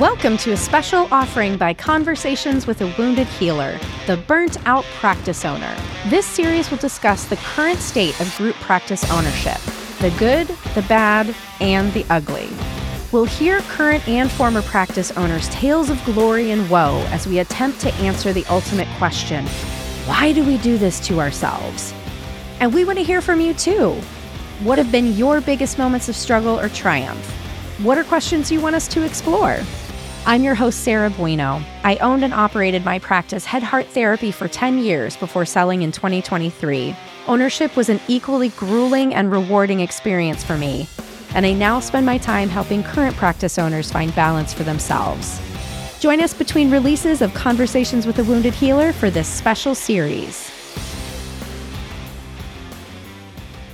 Welcome to a special offering by Conversations with a Wounded Healer, the Burnt Out Practice Owner. This series will discuss the current state of group practice ownership the good, the bad, and the ugly. We'll hear current and former practice owners' tales of glory and woe as we attempt to answer the ultimate question why do we do this to ourselves? And we want to hear from you too. What have been your biggest moments of struggle or triumph? What are questions you want us to explore? I'm your host, Sarah Bueno. I owned and operated my practice, Head Heart Therapy, for 10 years before selling in 2023. Ownership was an equally grueling and rewarding experience for me, and I now spend my time helping current practice owners find balance for themselves. Join us between releases of Conversations with a Wounded Healer for this special series.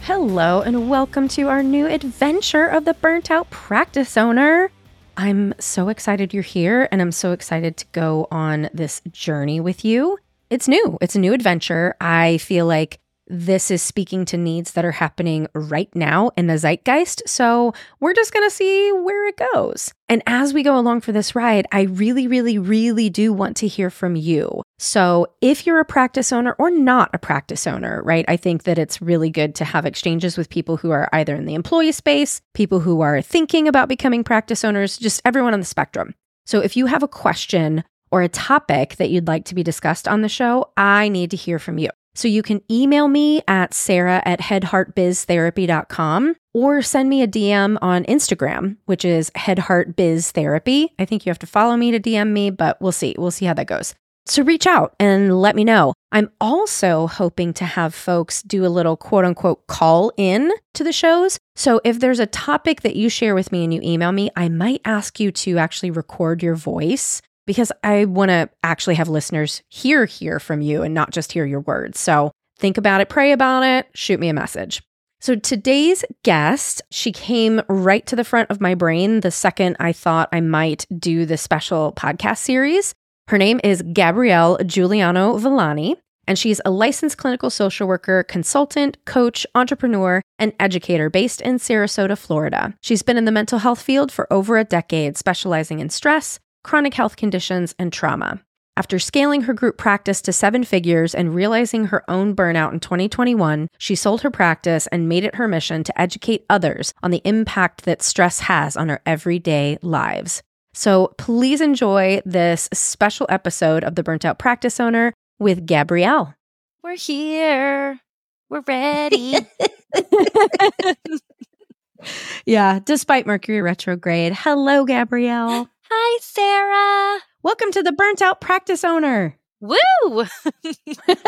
Hello, and welcome to our new adventure of the Burnt Out Practice Owner. I'm so excited you're here, and I'm so excited to go on this journey with you. It's new, it's a new adventure. I feel like this is speaking to needs that are happening right now in the zeitgeist. So we're just going to see where it goes. And as we go along for this ride, I really, really, really do want to hear from you. So if you're a practice owner or not a practice owner, right, I think that it's really good to have exchanges with people who are either in the employee space, people who are thinking about becoming practice owners, just everyone on the spectrum. So if you have a question or a topic that you'd like to be discussed on the show, I need to hear from you. So you can email me at sarah at headheartbiztherapy.com or send me a DM on Instagram, which is headheartbiztherapy. I think you have to follow me to DM me, but we'll see. We'll see how that goes. So reach out and let me know. I'm also hoping to have folks do a little quote unquote call in to the shows. So if there's a topic that you share with me and you email me, I might ask you to actually record your voice because I want to actually have listeners hear hear from you and not just hear your words. So think about it, pray about it, shoot me a message. So today's guest, she came right to the front of my brain the second I thought I might do the special podcast series. Her name is Gabrielle Juliano Villani, and she's a licensed clinical social worker, consultant, coach, entrepreneur, and educator based in Sarasota, Florida. She's been in the mental health field for over a decade, specializing in stress, chronic health conditions, and trauma. After scaling her group practice to seven figures and realizing her own burnout in 2021, she sold her practice and made it her mission to educate others on the impact that stress has on our everyday lives. So please enjoy this special episode of The Burnt Out Practice Owner with Gabrielle. We're here. We're ready. yeah, despite Mercury retrograde. Hello, Gabrielle. Hi, Sarah. Welcome to the Burnt Out Practice Owner. Woo!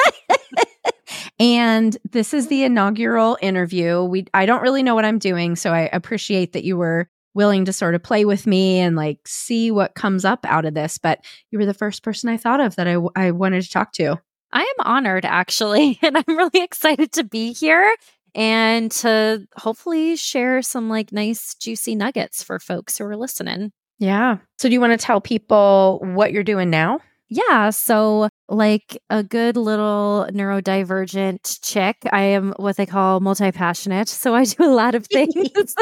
and this is the inaugural interview. We I don't really know what I'm doing, so I appreciate that you were willing to sort of play with me and like see what comes up out of this, but you were the first person I thought of that I I wanted to talk to. I am honored actually, and I'm really excited to be here and to hopefully share some like nice juicy nuggets for folks who are listening. Yeah. So, do you want to tell people what you're doing now? Yeah. So, like a good little neurodivergent chick, I am what they call multi passionate. So, I do a lot of things.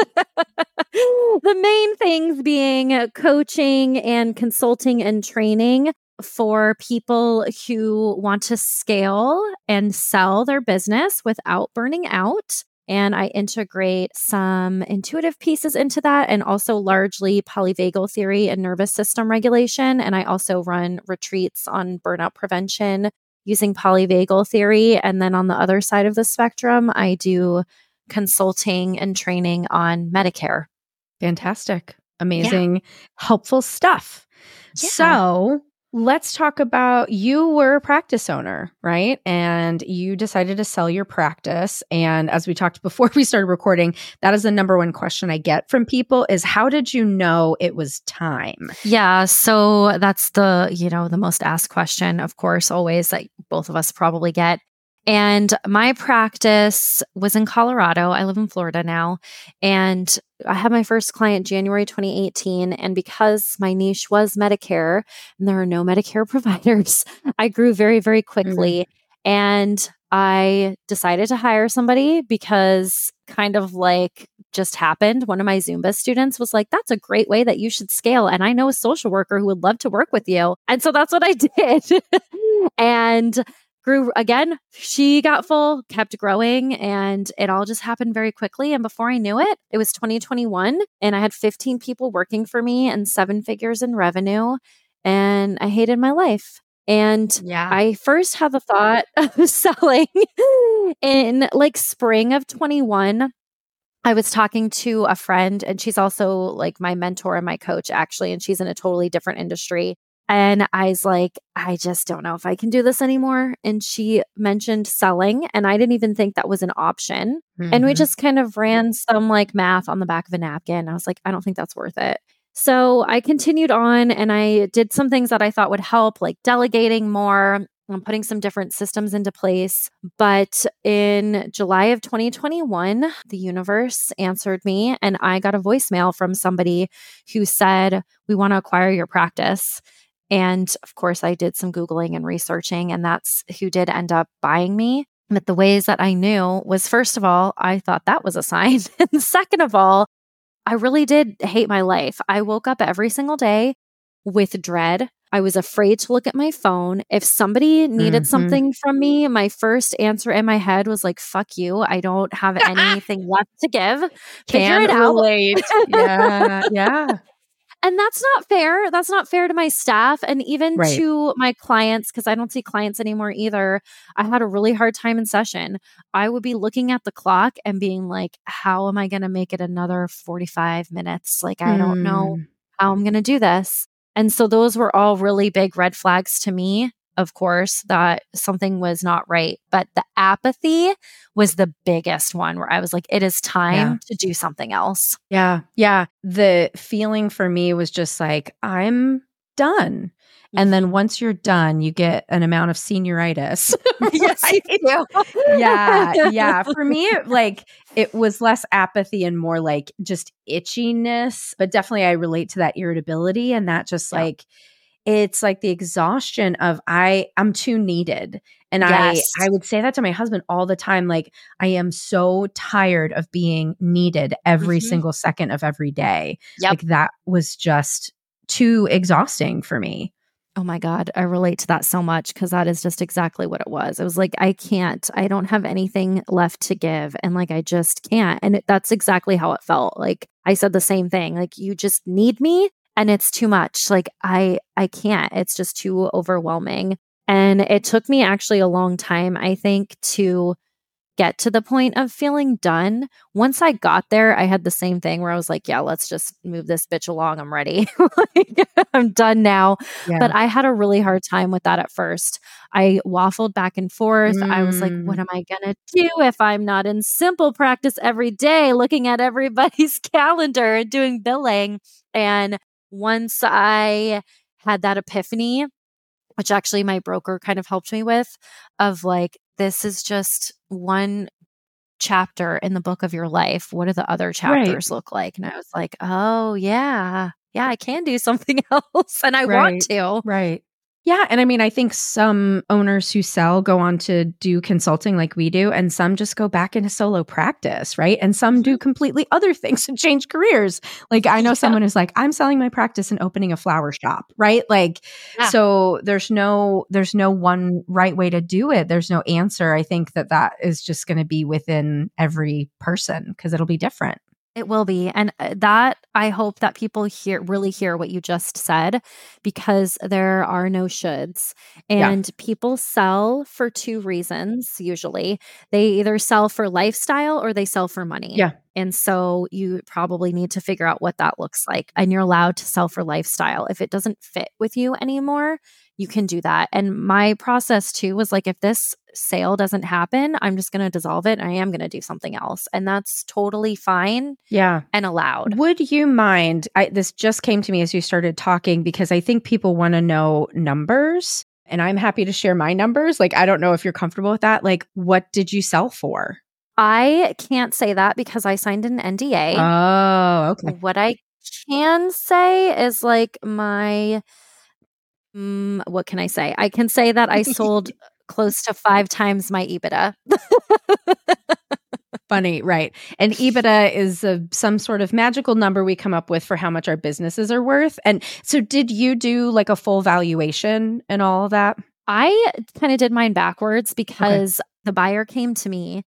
the main things being coaching and consulting and training for people who want to scale and sell their business without burning out. And I integrate some intuitive pieces into that and also largely polyvagal theory and nervous system regulation. And I also run retreats on burnout prevention using polyvagal theory. And then on the other side of the spectrum, I do consulting and training on Medicare. Fantastic. Amazing, yeah. helpful stuff. Yeah. So, Let's talk about you were a practice owner, right? And you decided to sell your practice. And as we talked before we started recording, that is the number one question I get from people is how did you know it was time? Yeah, so that's the, you know, the most asked question, of course, always that both of us probably get. And my practice was in Colorado. I live in Florida now. And I had my first client January 2018. And because my niche was Medicare and there are no Medicare providers, I grew very, very quickly. Mm-hmm. And I decided to hire somebody because kind of like just happened. One of my Zumba students was like, That's a great way that you should scale. And I know a social worker who would love to work with you. And so that's what I did. and grew again. She got full, kept growing, and it all just happened very quickly. And before I knew it, it was 2021, and I had 15 people working for me and seven figures in revenue. And I hated my life. And yeah. I first had the thought of selling in like spring of 21. I was talking to a friend, and she's also like my mentor and my coach, actually, and she's in a totally different industry. And I was like, I just don't know if I can do this anymore. And she mentioned selling, and I didn't even think that was an option. Mm-hmm. And we mm-hmm. just kind of ran some like math on the back of a napkin. I was like, I don't think that's worth it. So I continued on and I did some things that I thought would help, like delegating more. I'm putting some different systems into place. But in July of 2021, the universe answered me, and I got a voicemail from somebody who said, We want to acquire your practice. And of course, I did some Googling and researching, and that's who did end up buying me. But the ways that I knew was first of all, I thought that was a sign. and second of all, I really did hate my life. I woke up every single day with dread. I was afraid to look at my phone. If somebody needed mm-hmm. something from me, my first answer in my head was like, fuck you. I don't have anything left to give. Figure it out. yeah. Yeah. And that's not fair. That's not fair to my staff and even right. to my clients because I don't see clients anymore either. I had a really hard time in session. I would be looking at the clock and being like, how am I going to make it another 45 minutes? Like, I mm. don't know hmm. how I'm going to do this. And so those were all really big red flags to me of course, that something was not right. But the apathy was the biggest one where I was like, it is time yeah. to do something else. Yeah. Yeah. The feeling for me was just like, I'm done. And then once you're done, you get an amount of senioritis. yes, yeah, yeah. For me, it, like it was less apathy and more like just itchiness. But definitely, I relate to that irritability and that just yeah. like it's like the exhaustion of I I'm too needed. And yes. I I would say that to my husband all the time like I am so tired of being needed every mm-hmm. single second of every day. Yep. Like that was just too exhausting for me. Oh my God, I relate to that so much because that is just exactly what it was. It was like, I can't, I don't have anything left to give. And like, I just can't. And it, that's exactly how it felt. Like, I said the same thing. Like, you just need me and it's too much. Like I I can't. It's just too overwhelming. And it took me actually a long time, I think, to get to the point of feeling done. Once I got there, I had the same thing where I was like, yeah, let's just move this bitch along. I'm ready. like, I'm done now. Yeah. But I had a really hard time with that at first. I waffled back and forth. Mm. I was like, what mm. am I going to do if I'm not in SimplePractice every day, looking at everybody's calendar and doing billing? And once I had that epiphany, which actually my broker kind of helped me with, of like, this is just one chapter in the book of your life. What do the other chapters right. look like? And I was like, oh, yeah, yeah, I can do something else and I right. want to. Right. Yeah. And I mean, I think some owners who sell go on to do consulting like we do, and some just go back into solo practice, right? And some do mm-hmm. completely other things and change careers. Like I know yeah. someone who's like, I'm selling my practice and opening a flower shop, right? Like, yeah. so there's no, there's no one right way to do it. There's no answer. I think that that is just going to be within every person because it'll be different. It will be. And uh, that I hope that people hear really hear what you just said because there are no shoulds. And yeah. people sell for two reasons usually. They either sell for lifestyle or they sell for money. Yeah. And so you probably need to figure out what that looks like. And you're allowed to sell for lifestyle. If it doesn't fit with you anymore, you can do that. And my process too was like, if this sale doesn't happen, I'm just going to dissolve it. I am going to do something else. And that's totally fine. Yeah. And allowed. Would you mind? I, this just came to me as you started talking because I think people want to know numbers. And I'm happy to share my numbers. Like, I don't know if you're comfortable with that. Like, what did you sell for? I can't say that because I signed an NDA. Oh, okay. What I can say is like my Mm, what can I say? I can say that I sold close to five times my EBITDA. Funny, right? And EBITDA is a, some sort of magical number we come up with for how much our businesses are worth. And so, did you do like a full valuation and all of that? I kind of did mine backwards because okay. the buyer came to me.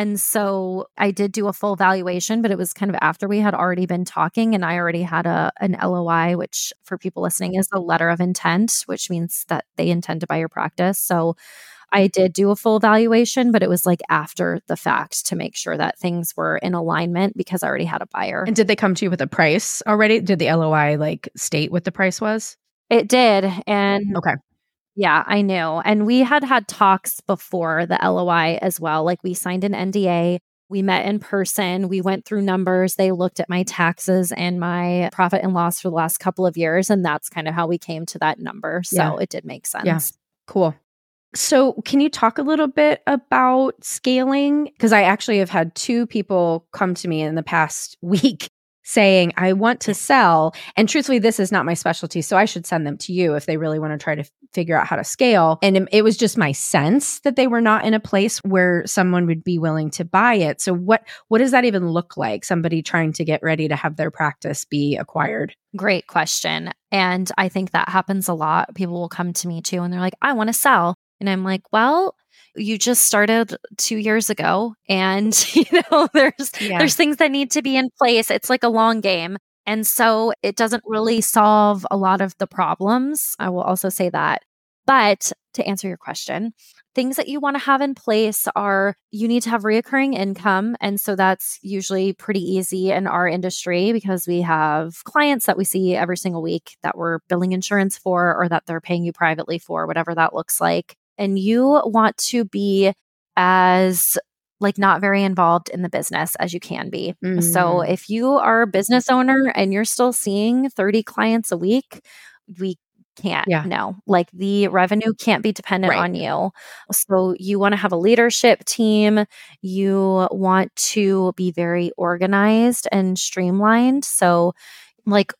And so I did do a full valuation, but it was kind of after we had already been talking and I already had a an LOI, which for people listening is a letter of intent, which means that they intend to buy your practice. So I did do a full valuation, but it was like after the fact to make sure that things were in alignment because I already had a buyer. And did they come to you with a price already? Did the LOI like state what the price was? It did. And okay. Yeah, I knew. And we had had talks before the LOI as well. Like we signed an NDA. We met in person. We went through numbers. They looked at my taxes and my profit and loss for the last couple of years. And that's kind of how we came to that number. So yeah. it did make sense. Yeah. Cool. So, can you talk a little bit about scaling? Because I actually have had two people come to me in the past week saying, I want to sell. And truthfully, this is not my specialty. So I should send them to you if they really want to try to figure out how to scale. And it was just my sense that they were not in a place where someone would be willing to buy it. So what what does that even look like? Somebody trying to get ready to have their practice be acquired? Great question. And I think that happens a lot. People will come to me too and they're like, I want to sell. And I'm like, well, you just started two years ago and you know there's yeah. there's things that need to be in place. It's like a long game and so it doesn't really solve a lot of the problems i will also say that. But to answer your question things that you want to have in place are you need to have reoccurring income and so that's usually pretty easy in our industry because we have clients that we see every single week that we're billing insurance for or that they're paying you privately for whatever that looks like and you want to be as like not very involved in the business as you can be. Mm. So if you are a business owner and you're still seeing 30 clients a week, we can't yeah. no like the revenue can't be dependent right. on you so you want to have a leadership team you want to be very organized and streamlined so like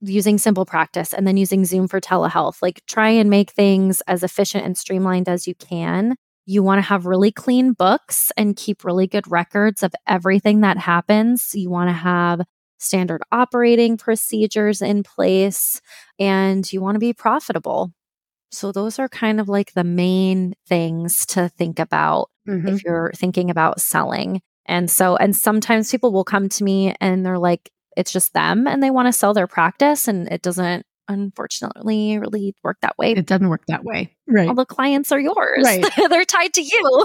using SimplePractice and then using Zoom for telehealth. Like try and make things as efficient and streamlined as you can. You want to have really clean books and keep really good records of everything that happens. You want to have standard operating procedures in place and you want to be profitable. So, those are kind of like the main things to think about mm-hmm. if you're thinking about selling. And so, and sometimes people will come to me and they're like, it's just them and they want to sell their practice and it doesn't unfortunately really work that way. It doesn't work that way. Right. All the clients are yours. Right. They're tied to you.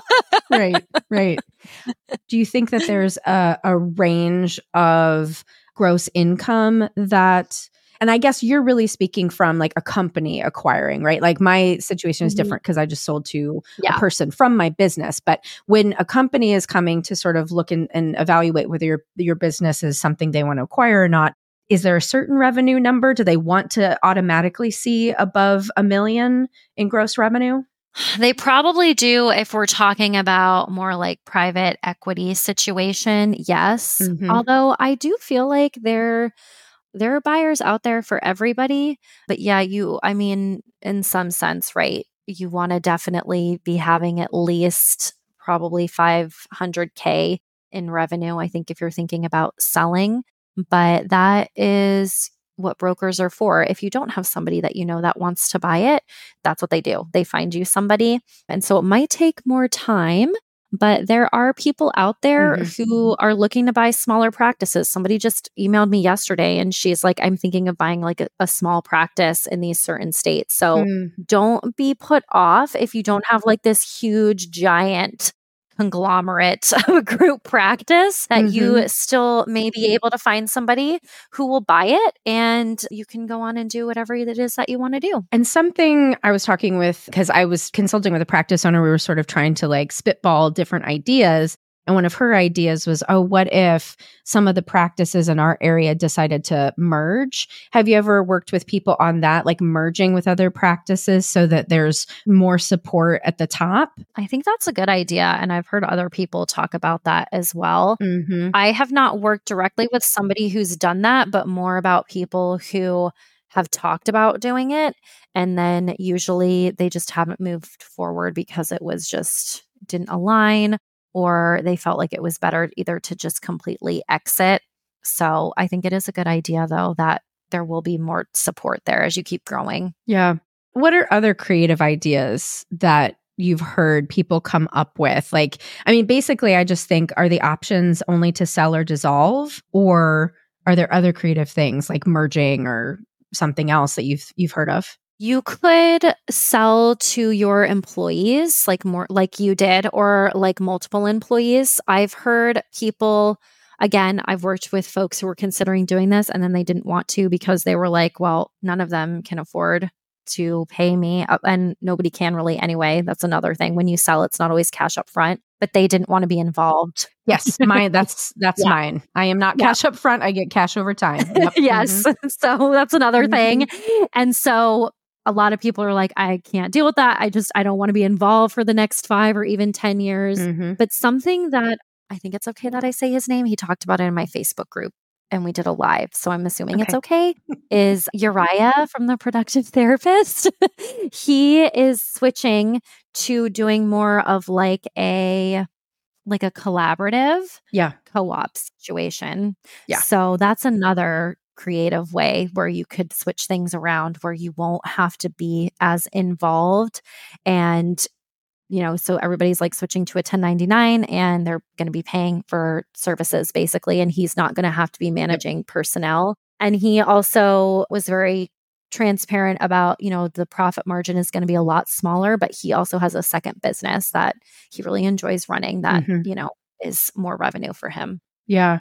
right. Right. Do you think that there's a, a range of gross income that and I guess you're really speaking from like a company acquiring, right? Like my situation is mm-hmm. different because I just sold to yeah. a person from my business. But when a company is coming to sort of look and, and evaluate whether your your business is something they want to acquire or not, is there a certain revenue number? Do they want to automatically see above a million in gross revenue? They probably do if we're talking about more like private equity situation. Yes. Mm-hmm. Although I do feel like they're there are buyers out there for everybody. But yeah, you, I mean, in some sense, right? You want to definitely be having at least probably 500K in revenue. I think if you're thinking about selling, but that is what brokers are for. If you don't have somebody that you know that wants to buy it, that's what they do. They find you somebody. And so it might take more time but there are people out there mm-hmm. who are looking to buy smaller practices. Somebody just emailed me yesterday and she's like, I'm thinking of buying like a, a small practice in these certain states. So mm. don't be put off if you don't have like this huge, giant conglomerate of a group practice that mm-hmm. you still may be able to find somebody who will buy it and you can go on and do whatever it is that you want to do. And something I was talking with, because I was consulting with a practice owner, we were sort of trying to like spitball different ideas. And one of her ideas was, oh, what if some of the practices in our area decided to merge? Have you ever worked with people on that, like merging with other practices so that there's more support at the top? I think that's a good idea. And I've heard other people talk about that as well. Mm-hmm. I have not worked directly with somebody who's done that, but more about people who have talked about doing it. And then usually they just haven't moved forward because it was just didn't align or they felt like it was better either to just completely exit. So I think it is a good idea, though, that there will be more support there as you keep growing. Yeah. What are other creative ideas that you've heard people come up with? Like, I mean, basically, I just think are the options only to sell or dissolve, or are there other creative things like merging or something else that you've you've heard of? You could sell to your employees like more like you did or like multiple employees. I've heard people again, I've worked with folks who were considering doing this and then they didn't want to because they were like, well, none of them can afford to pay me uh, and nobody can really anyway. That's another thing when you sell it's not always cash up front, but they didn't want to be involved. Yes, mine that's that's yeah. mine. I am not cash up front, I get cash over time. Yep. yes. Mm-hmm. So that's another mm-hmm. thing. And so a lot of people are like, I can't deal with that. I just, I don't want to be involved for the next five or even 10 years. Mm-hmm. But something that I think it's okay that I say his name, he talked about it in my Facebook group and we did a live. So I'm assuming okay. it's okay. is Uriah from the productive therapist. he is switching to doing more of like a like a collaborative yeah co-op situation. Yeah. So that's another creative way where you could switch things around where you won't have to be as involved and you know so everybody's like switching to a 1099 and they're going to be paying for services basically and he's not going to have to be managing yep. personnel and he also was very transparent about you know the profit margin is going to be a lot smaller but he also has a second business that he really enjoys running that mm-hmm. you know is more revenue for him yeah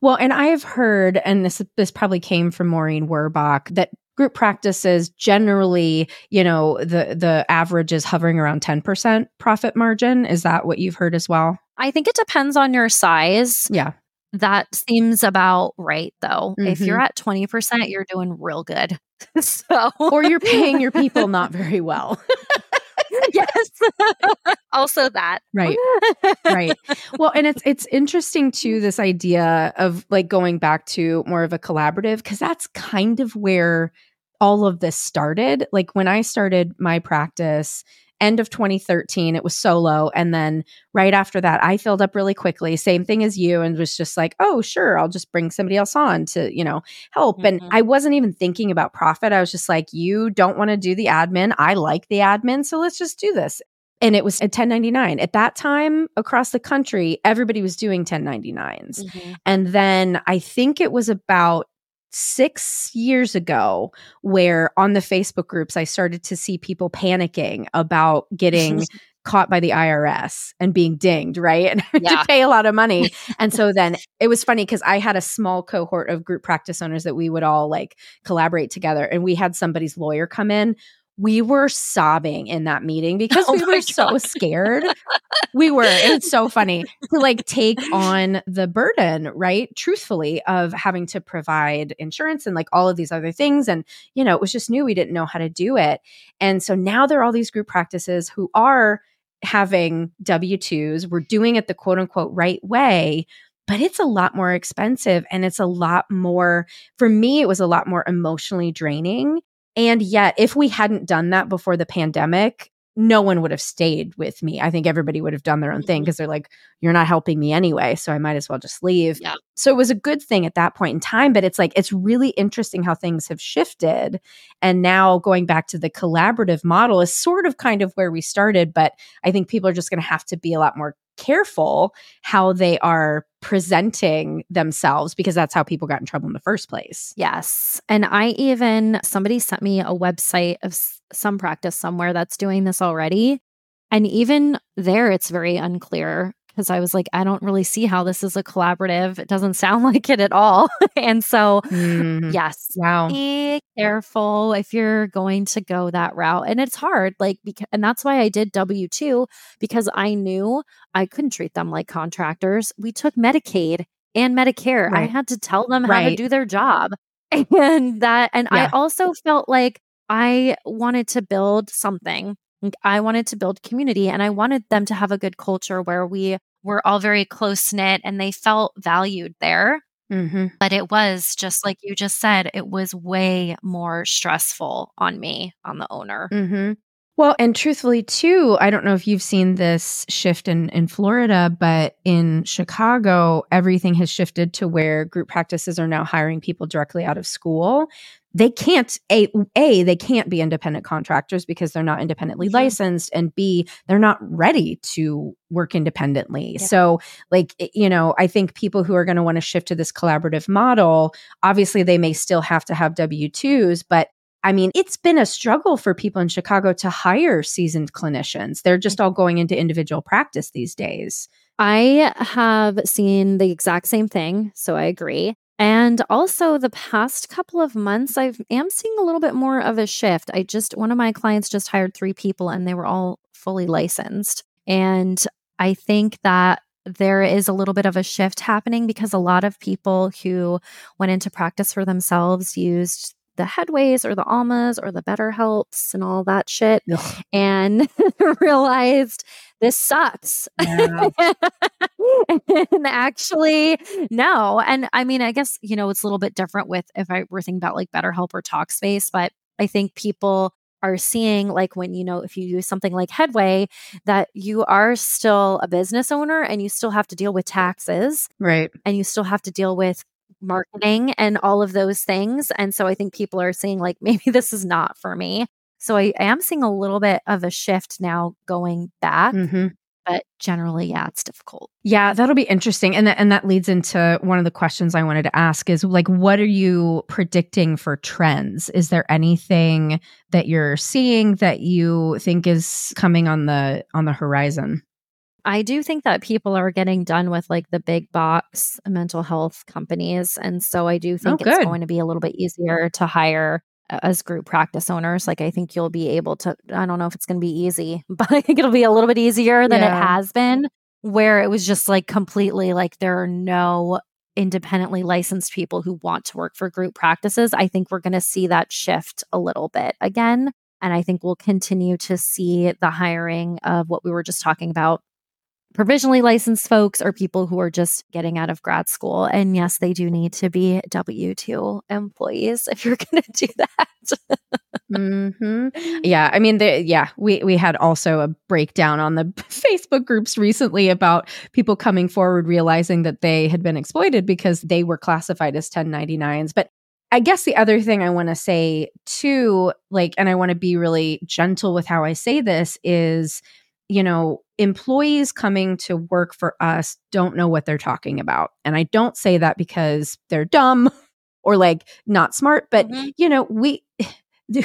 well, and I've heard, and this this probably came from Maureen Werrbach, that group practices generally, you know, the the average is hovering around 10% profit margin. Is that what you've heard as well? I think it depends on your size. Yeah. That seems about right though. Mm-hmm. If you're at 20%, you're doing real good. so or you're paying your people not very well. yes. also that. Right. Right. Well, and it's it's interesting too this idea of like going back to more of a collaborative cuz that's kind of where all of this started. Like when I started my practice, end of 2013 it was solo and then right after that i filled up really quickly. Same thing as you and was just like oh sure i'll just bring somebody else on to you know help. Mm-hmm. and i wasn't even thinking about profit. I was just like you don't want to do the admin. I like the admin so let's just do this. And it was a 1099 at that time across the country everybody was doing 1099s mm-hmm. and then i think it was about six years ago where on the Facebook groups, I started to see people panicking about getting caught by the IRS and being dinged, right? And yeah. to pay a lot of money. and so then it was funny because I had a small cohort of group practice owners that we would all like collaborate together. And we had somebody's lawyer come in we were sobbing in that meeting because oh we were God. so scared. we were. It's so funny to like take on the burden, right? Truthfully, of having to provide insurance and like all of these other things. And, you know, it was just new. We didn't know how to do it. And so now there are all these group practices who are having W 2s. We're doing it the quote unquote right way but it's a lot more expensive and it's a lot more for me it was a lot more emotionally draining and yet, if we hadn't done that before the pandemic, no one would have stayed with me. I think everybody would have done their own thing because mm-hmm. they're like, you're not helping me anyway. So I might as well just leave. Yeah. So it was a good thing at that point in time. But it's like, it's really interesting how things have shifted. And now going back to the collaborative model is sort of kind of where we started. But I think people are just going to have to be a lot more careful how they are presenting themselves because that's how people got in trouble in the first place. Yes. And I even, somebody sent me a website of some practice somewhere that's doing this already. And even there, it's very unclear because I was like, I don't really see how this is a collaborative. It doesn't sound like it at all. and so, mm, yes, wow. be careful if you're going to go that route. And it's hard, like, because, and that's why I did W 2 because I knew I couldn't treat them like contractors. We took Medicaid and Medicare. Right. I had to tell them how to do their job. And that, and yeah. I also felt like I wanted to build something I wanted to build community and I wanted them to have a good culture where we were all very close knit and they felt valued there. Mm-hmm. But it was just like you just said, it was way more stressful on me, on the owner. Mm-hmm. Well, and truthfully, too, I don't know if you've seen this shift in, in Florida, but in Chicago, everything has shifted to where group practices are now hiring people directly out of school. They can't a a they can't be independent contractors because they're not independently Yeah. licensed, and b they're not ready to work independently. Yeah. So, like you know, I think people who are going to want to shift to this collaborative model, obviously, they may still have to have W twos, but I mean, it's been a struggle for people in Chicago to hire seasoned clinicians. They're just all going into individual practice these days. I have seen the exact same thing, so I agree. And also the past couple of months I am seeing a little bit more of a shift. I just one of my clients just hired 3 people and they were all fully licensed. And I think that there is a little bit of a shift happening because a lot of people who went into practice for themselves used the headways or the almas or the BetterHelps and all that shit Ugh. and realized this sucks Yeah. and actually no and i mean i guess you know it's a little bit different with if i were thinking about like BetterHelp or Talkspace but i think people are seeing like when you know if you use something like headway that you are still a business owner and you still have to deal with taxes right. and you still have to deal with marketing and all of those things and so i think people are seeing like maybe this is not for me so i, I am seeing a little bit of a shift now going back hmm but generally yeah it's difficult Yeah, that'll be interesting, and that and that leads into one of the questions I wanted to ask is like, what are you predicting for trends? Is there anything that you're seeing that you think is coming on the on the horizon? I do think that people are getting done with like the big box mental health companies. And so I do think it's going to be a little bit easier to hire uh, as group practice owners. Like I think you'll be able to, I don't know if it's going to be easy, but I think it'll be a little bit easier than Yeah. it has been, where it was just like completely like there are no independently licensed people who want to work for group practices. I think we're going to see that shift a little bit again. And I think we'll continue to see the hiring of what we were just talking about provisionally licensed folks or people who are just getting out of grad school. And yes, they do need to be W 2 employees if you're going to do that. hmm Yeah, I mean, the, yeah, we we had also a breakdown on the Facebook groups recently about people coming forward realizing that they had been exploited because they were classified as 1099s. But I guess the other thing I want to say too, like, and I want to be really gentle with how I say this is, you know, employees coming to work for us don't know what they're talking about. And I don't say that because they're dumb or like not smart, but Mhm. you know, we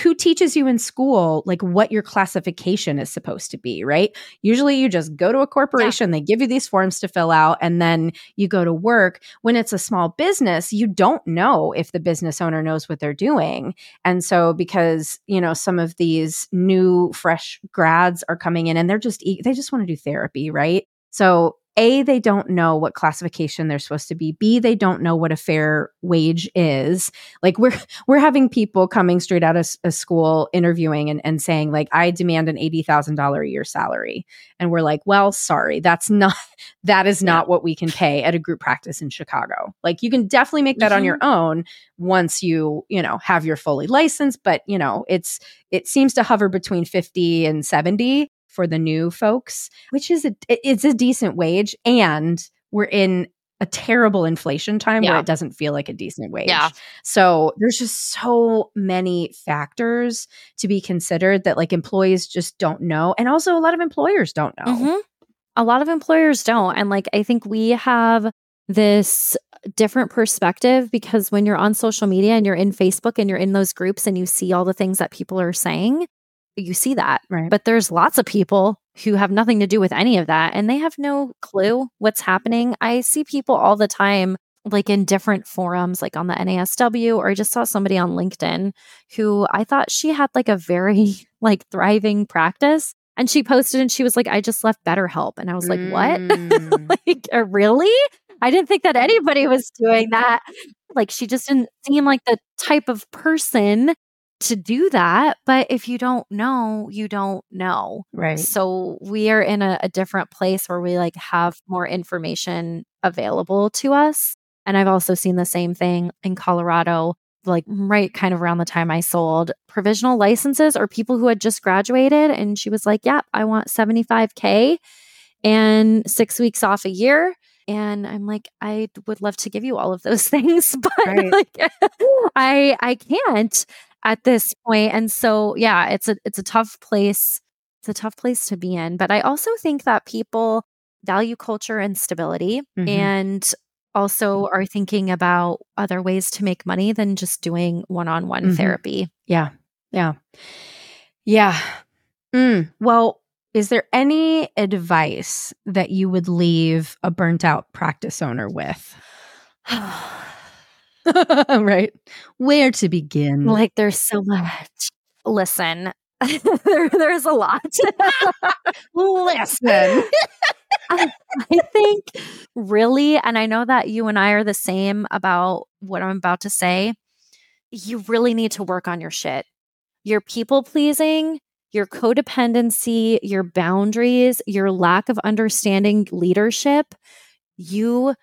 who teaches you in school like what your classification is supposed to be, right? Usually you just go to a corporation, they give you these forms to fill out and then you go to work. When it's a small business, you don't know if the business owner knows what they're doing. And so because, you know, some of these new fresh grads are coming in and they're just e- they just want to do therapy, right? So a, they don't know what classification they're supposed to be. B, they don't know what a fair wage is. Like we're we're having people coming straight out of a school interviewing and, and saying like I demand an eighty thousand dollar a year salary, and we're like, well, sorry, that's not that is not what we can pay at a group practice in Chicago. Like you can definitely make that on your mm-hmm. own once you you know have your fully licensed, but you know it's it seems to hover between fifty and seventy for the new folks, which is a it's a decent wage, and we're in a terrible inflation time where it doesn't feel like a decent wage. Yeah. So there's just so many factors to be considered that like employees just don't know. And also a lot of employers don't know. Mhm. A lot of employers don't. And like, I think we have this different perspective because when you're on social media and you're in Facebook and you're in those groups and you see all the things that people are saying, you see that. Right. But there's lots of people who have nothing to do with any of that and they have no clue what's happening. I see people all the time like in different forums like on the NASW or I just saw somebody on LinkedIn who I thought she had like a very like thriving practice and she posted and she was like I just left BetterHelp and I was like what? Mm. like uh, really? I didn't think that anybody was doing that. Like she just didn't seem like the type of person to do that. But if you don't know, you don't know. right. So we are in a, a different place where we like have more information available to us. And I've also seen the same thing in Colorado, like right kind of around the time I sold provisional licenses or people who had just graduated. And she was like, Yeah, I want 75K and six weeks off a year. And I'm like, I would love to give you all of those things, but right. like I I can't at this point. And so yeah, it's a it's a tough place. It's a tough place to be in. But I also think that people value culture and stability mm-hmm. and also are thinking about other ways to make money than just doing one-on-one mm-hmm. therapy. Yeah. Yeah. Yeah. Mm. Well, is there any advice that you would leave a burnt out practice owner with? right. Where to begin? Like there's so much. Listen, there, there's a lot. Listen. I, I think really, and I know that you and I are the same about what I'm about to say. You really need to work on your shit. Your people pleasing, your codependency, your boundaries, your lack of understanding leadership. You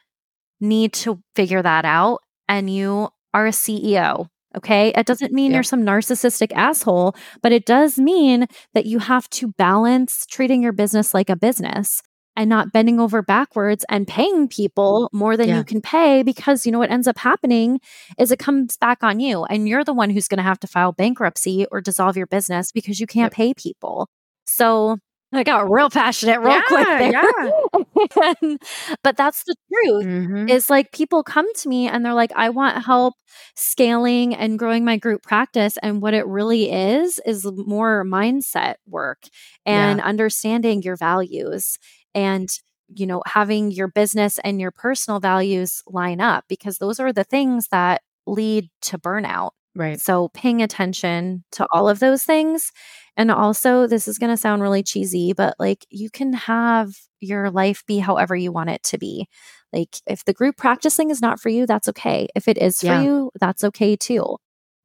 need to figure that out. And you are a CEO. Okay. It doesn't mean you're some narcissistic asshole, but it does mean that you have to balance treating your business like a business and not bending over backwards and paying people more than yeah. you can pay because you know what ends up happening is it comes back on you and you're the one who's going to have to file bankruptcy or dissolve your business because you can't yep. pay people. So I got real passionate real yeah, quick there. Yeah. and, but that's the truth. Mm-hmm. Is like people come to me and they're like, I want help scaling and growing my group practice. And what it really is, is more mindset work and yeah. understanding your values and you know having your business and your personal values line up because those are the things that lead to burnout right so paying attention to all of those things and also this is going to sound really cheesy but like you can have your life be however you want it to be like if the group practicing is not for you that's okay if it is for yeah. you that's okay too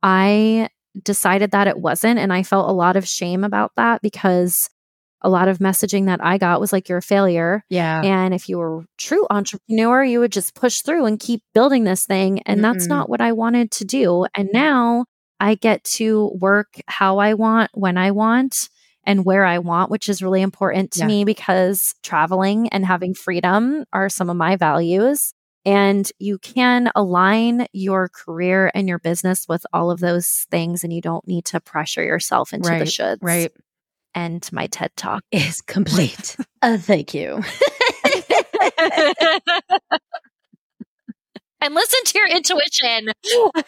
i decided that it wasn't and i felt a lot of shame about that because a lot of messaging that I got was like, you're a failure. Yeah. And if you were a true entrepreneur, you would just push through and keep building this thing. And mm that's not what I wanted to do. And now I get to work how I want, when I want, and where I want, which is really important to yeah. me because traveling and having freedom are some of my values. And you can align your career and your business with all of those things, and you don't need to pressure yourself into right, the shoulds. Right and my TED talk is complete. uh, thank you. and listen to your intuition.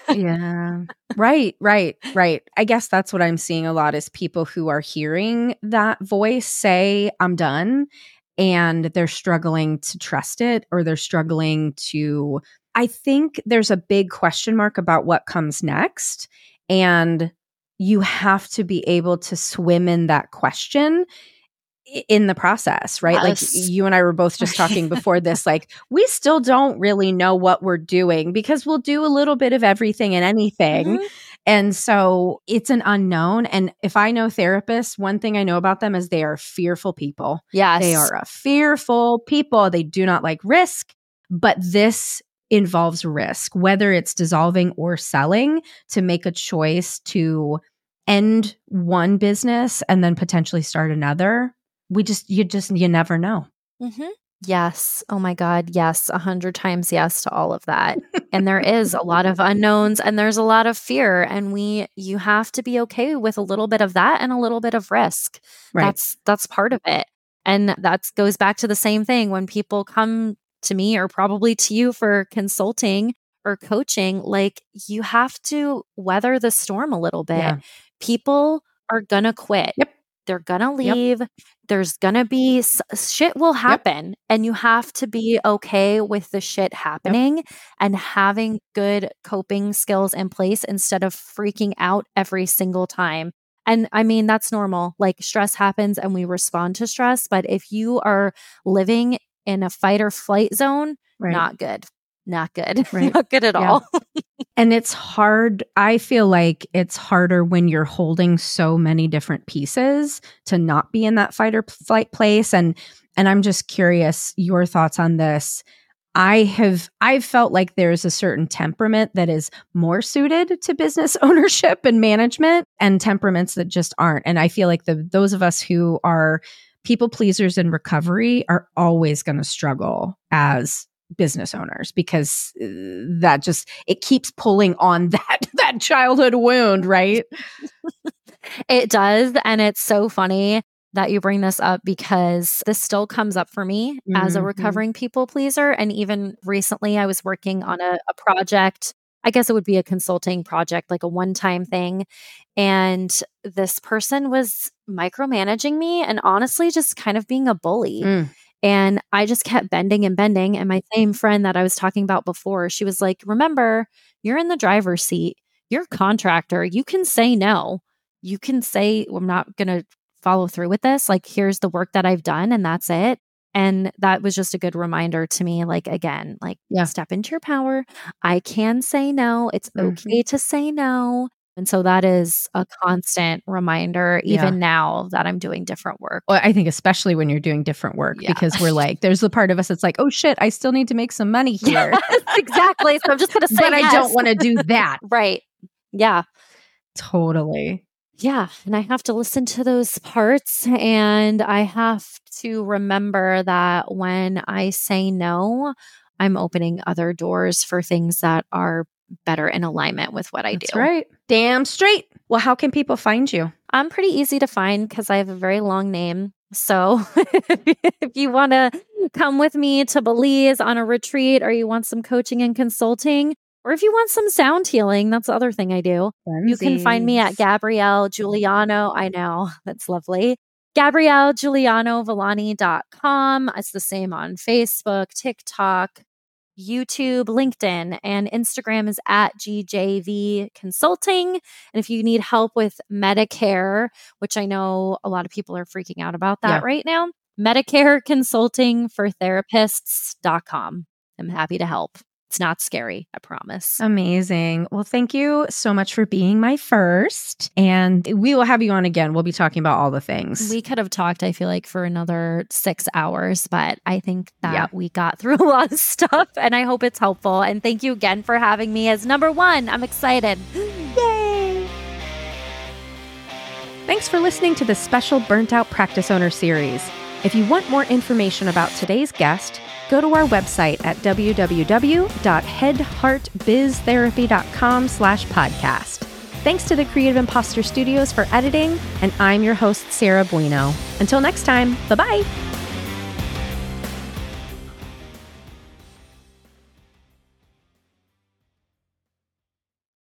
yeah. Right, right, right. I guess that's what I'm seeing a lot is people who are hearing that voice say, I'm done. And they're struggling to trust it or they're struggling to. I think there's a big question mark about what comes next. And you have to be able to swim in that question in the process, right? Yes. Like you and I were both just talking before this, like we still don't really know what we're doing because we'll do a little bit of everything and anything. Mm-hmm. And so it's an unknown. And if I know therapists, one thing I know about them is they are fearful people. Yes. They are a fearful people. They do not like risk. But this involves risk, whether it's dissolving or selling, to make a choice to end one business and then potentially start another. We just, you just, you never know. Mm-hmm. Yes. Oh my God. Yes. A hundred times yes to all of that. and there is a lot of unknowns and there's a lot of fear. And we, you have to be okay with a little bit of that and a little bit of risk. Right. That's, that's part of it. And that goes back to the same thing when people come to me or probably to you for consulting or coaching, like you have to weather the storm a little bit. Yeah. People are to quit. Yep. They're going to leave. Yep. There's going to be shit will happen. Yep. And you have to be okay with the shit happening yep. and having good coping skills in place instead of freaking out every single time. And I mean, that's normal. Like stress happens and we respond to stress. But if you are living in a fight or flight zone, right. not good. Not good. Right. not good at yeah. all. and it's hard. I feel like it's harder when you're holding so many different pieces to not be in that fight or flight place. And and I'm just curious your thoughts on this. I have I've felt like there's a certain temperament that is more suited to business ownership and management and temperaments that just aren't. And I feel like the those of us who are people pleasers in recovery are always going to struggle as business owners because uh, that just it keeps pulling on that that childhood wound, right? it does and it's so funny that you bring this up because this still comes up for me mm-hmm. as a mm-hmm. recovering people pleaser. And even recently, I was working on a, a project. I guess it would be a consulting project, like a one time thing. And this person was micromanaging me and honestly just kind of being a bully. Mm. And I just kept bending and bending. And my same friend that I was talking about before, she was like, Remember, you're in the driver's seat. You're a contractor. You can say no. You can say, I'm not going to follow through with this. Like, here's the work that I've done, and that's it. And that was just a good reminder to me. Like, again, like, yeah. step into your power. I can say no. It's mm-hmm. okay to say no. And so that is a mm. constant reminder, even yeah. now that I'm doing different work. Well, I think especially when you're doing different work, yeah. because we're like, there's the part of us that's like, oh shit, I still need to make some money here. Yes, exactly. So I'm just going to say, but yes. I don't want to do that. right. Yeah. Totally. Yeah. And I have to listen to those parts. And I have to remember that when I say no, I'm opening other doors for things that are better in alignment with what I That's do. Right. Damn straight. Well, how can people find you? I'm pretty easy to find because I have a very long name. So if you want to come with me to Belize on a retreat or you want some coaching and consulting, or if you want some sound healing, that's the other thing I do. Funsies. You can find me at Gabrielle Juliano. I know, that's lovely. GabrielleJulianoVillani.com. It's the same on Facebook, TikTok, YouTube, LinkedIn, and Instagram is at GJV Consulting. And if you need help with Medicare, which I know a lot of people are freaking out about that yeah. right now, Medicare Consulting for Therapists.com. I'm happy to help. It's not scary, I promise. Amazing. Well, thank you so much for being my first. And we will have you on again. We'll be talking about all the things. We could have talked, I feel like, for another six hours, but I think that yeah. we got through a lot of stuff and I hope it's helpful. And thank you again for having me as number one. I'm excited. Yay! Thanks for listening to the special Burnt Out Practice Owner series. If you want more information about today's guest, go to our website at www.headheartbiztherapy.com slash podcast. Thanks to the Creative Imposter Studios for editing, and I'm your host, Sarah Bueno. Until next time, bye-bye.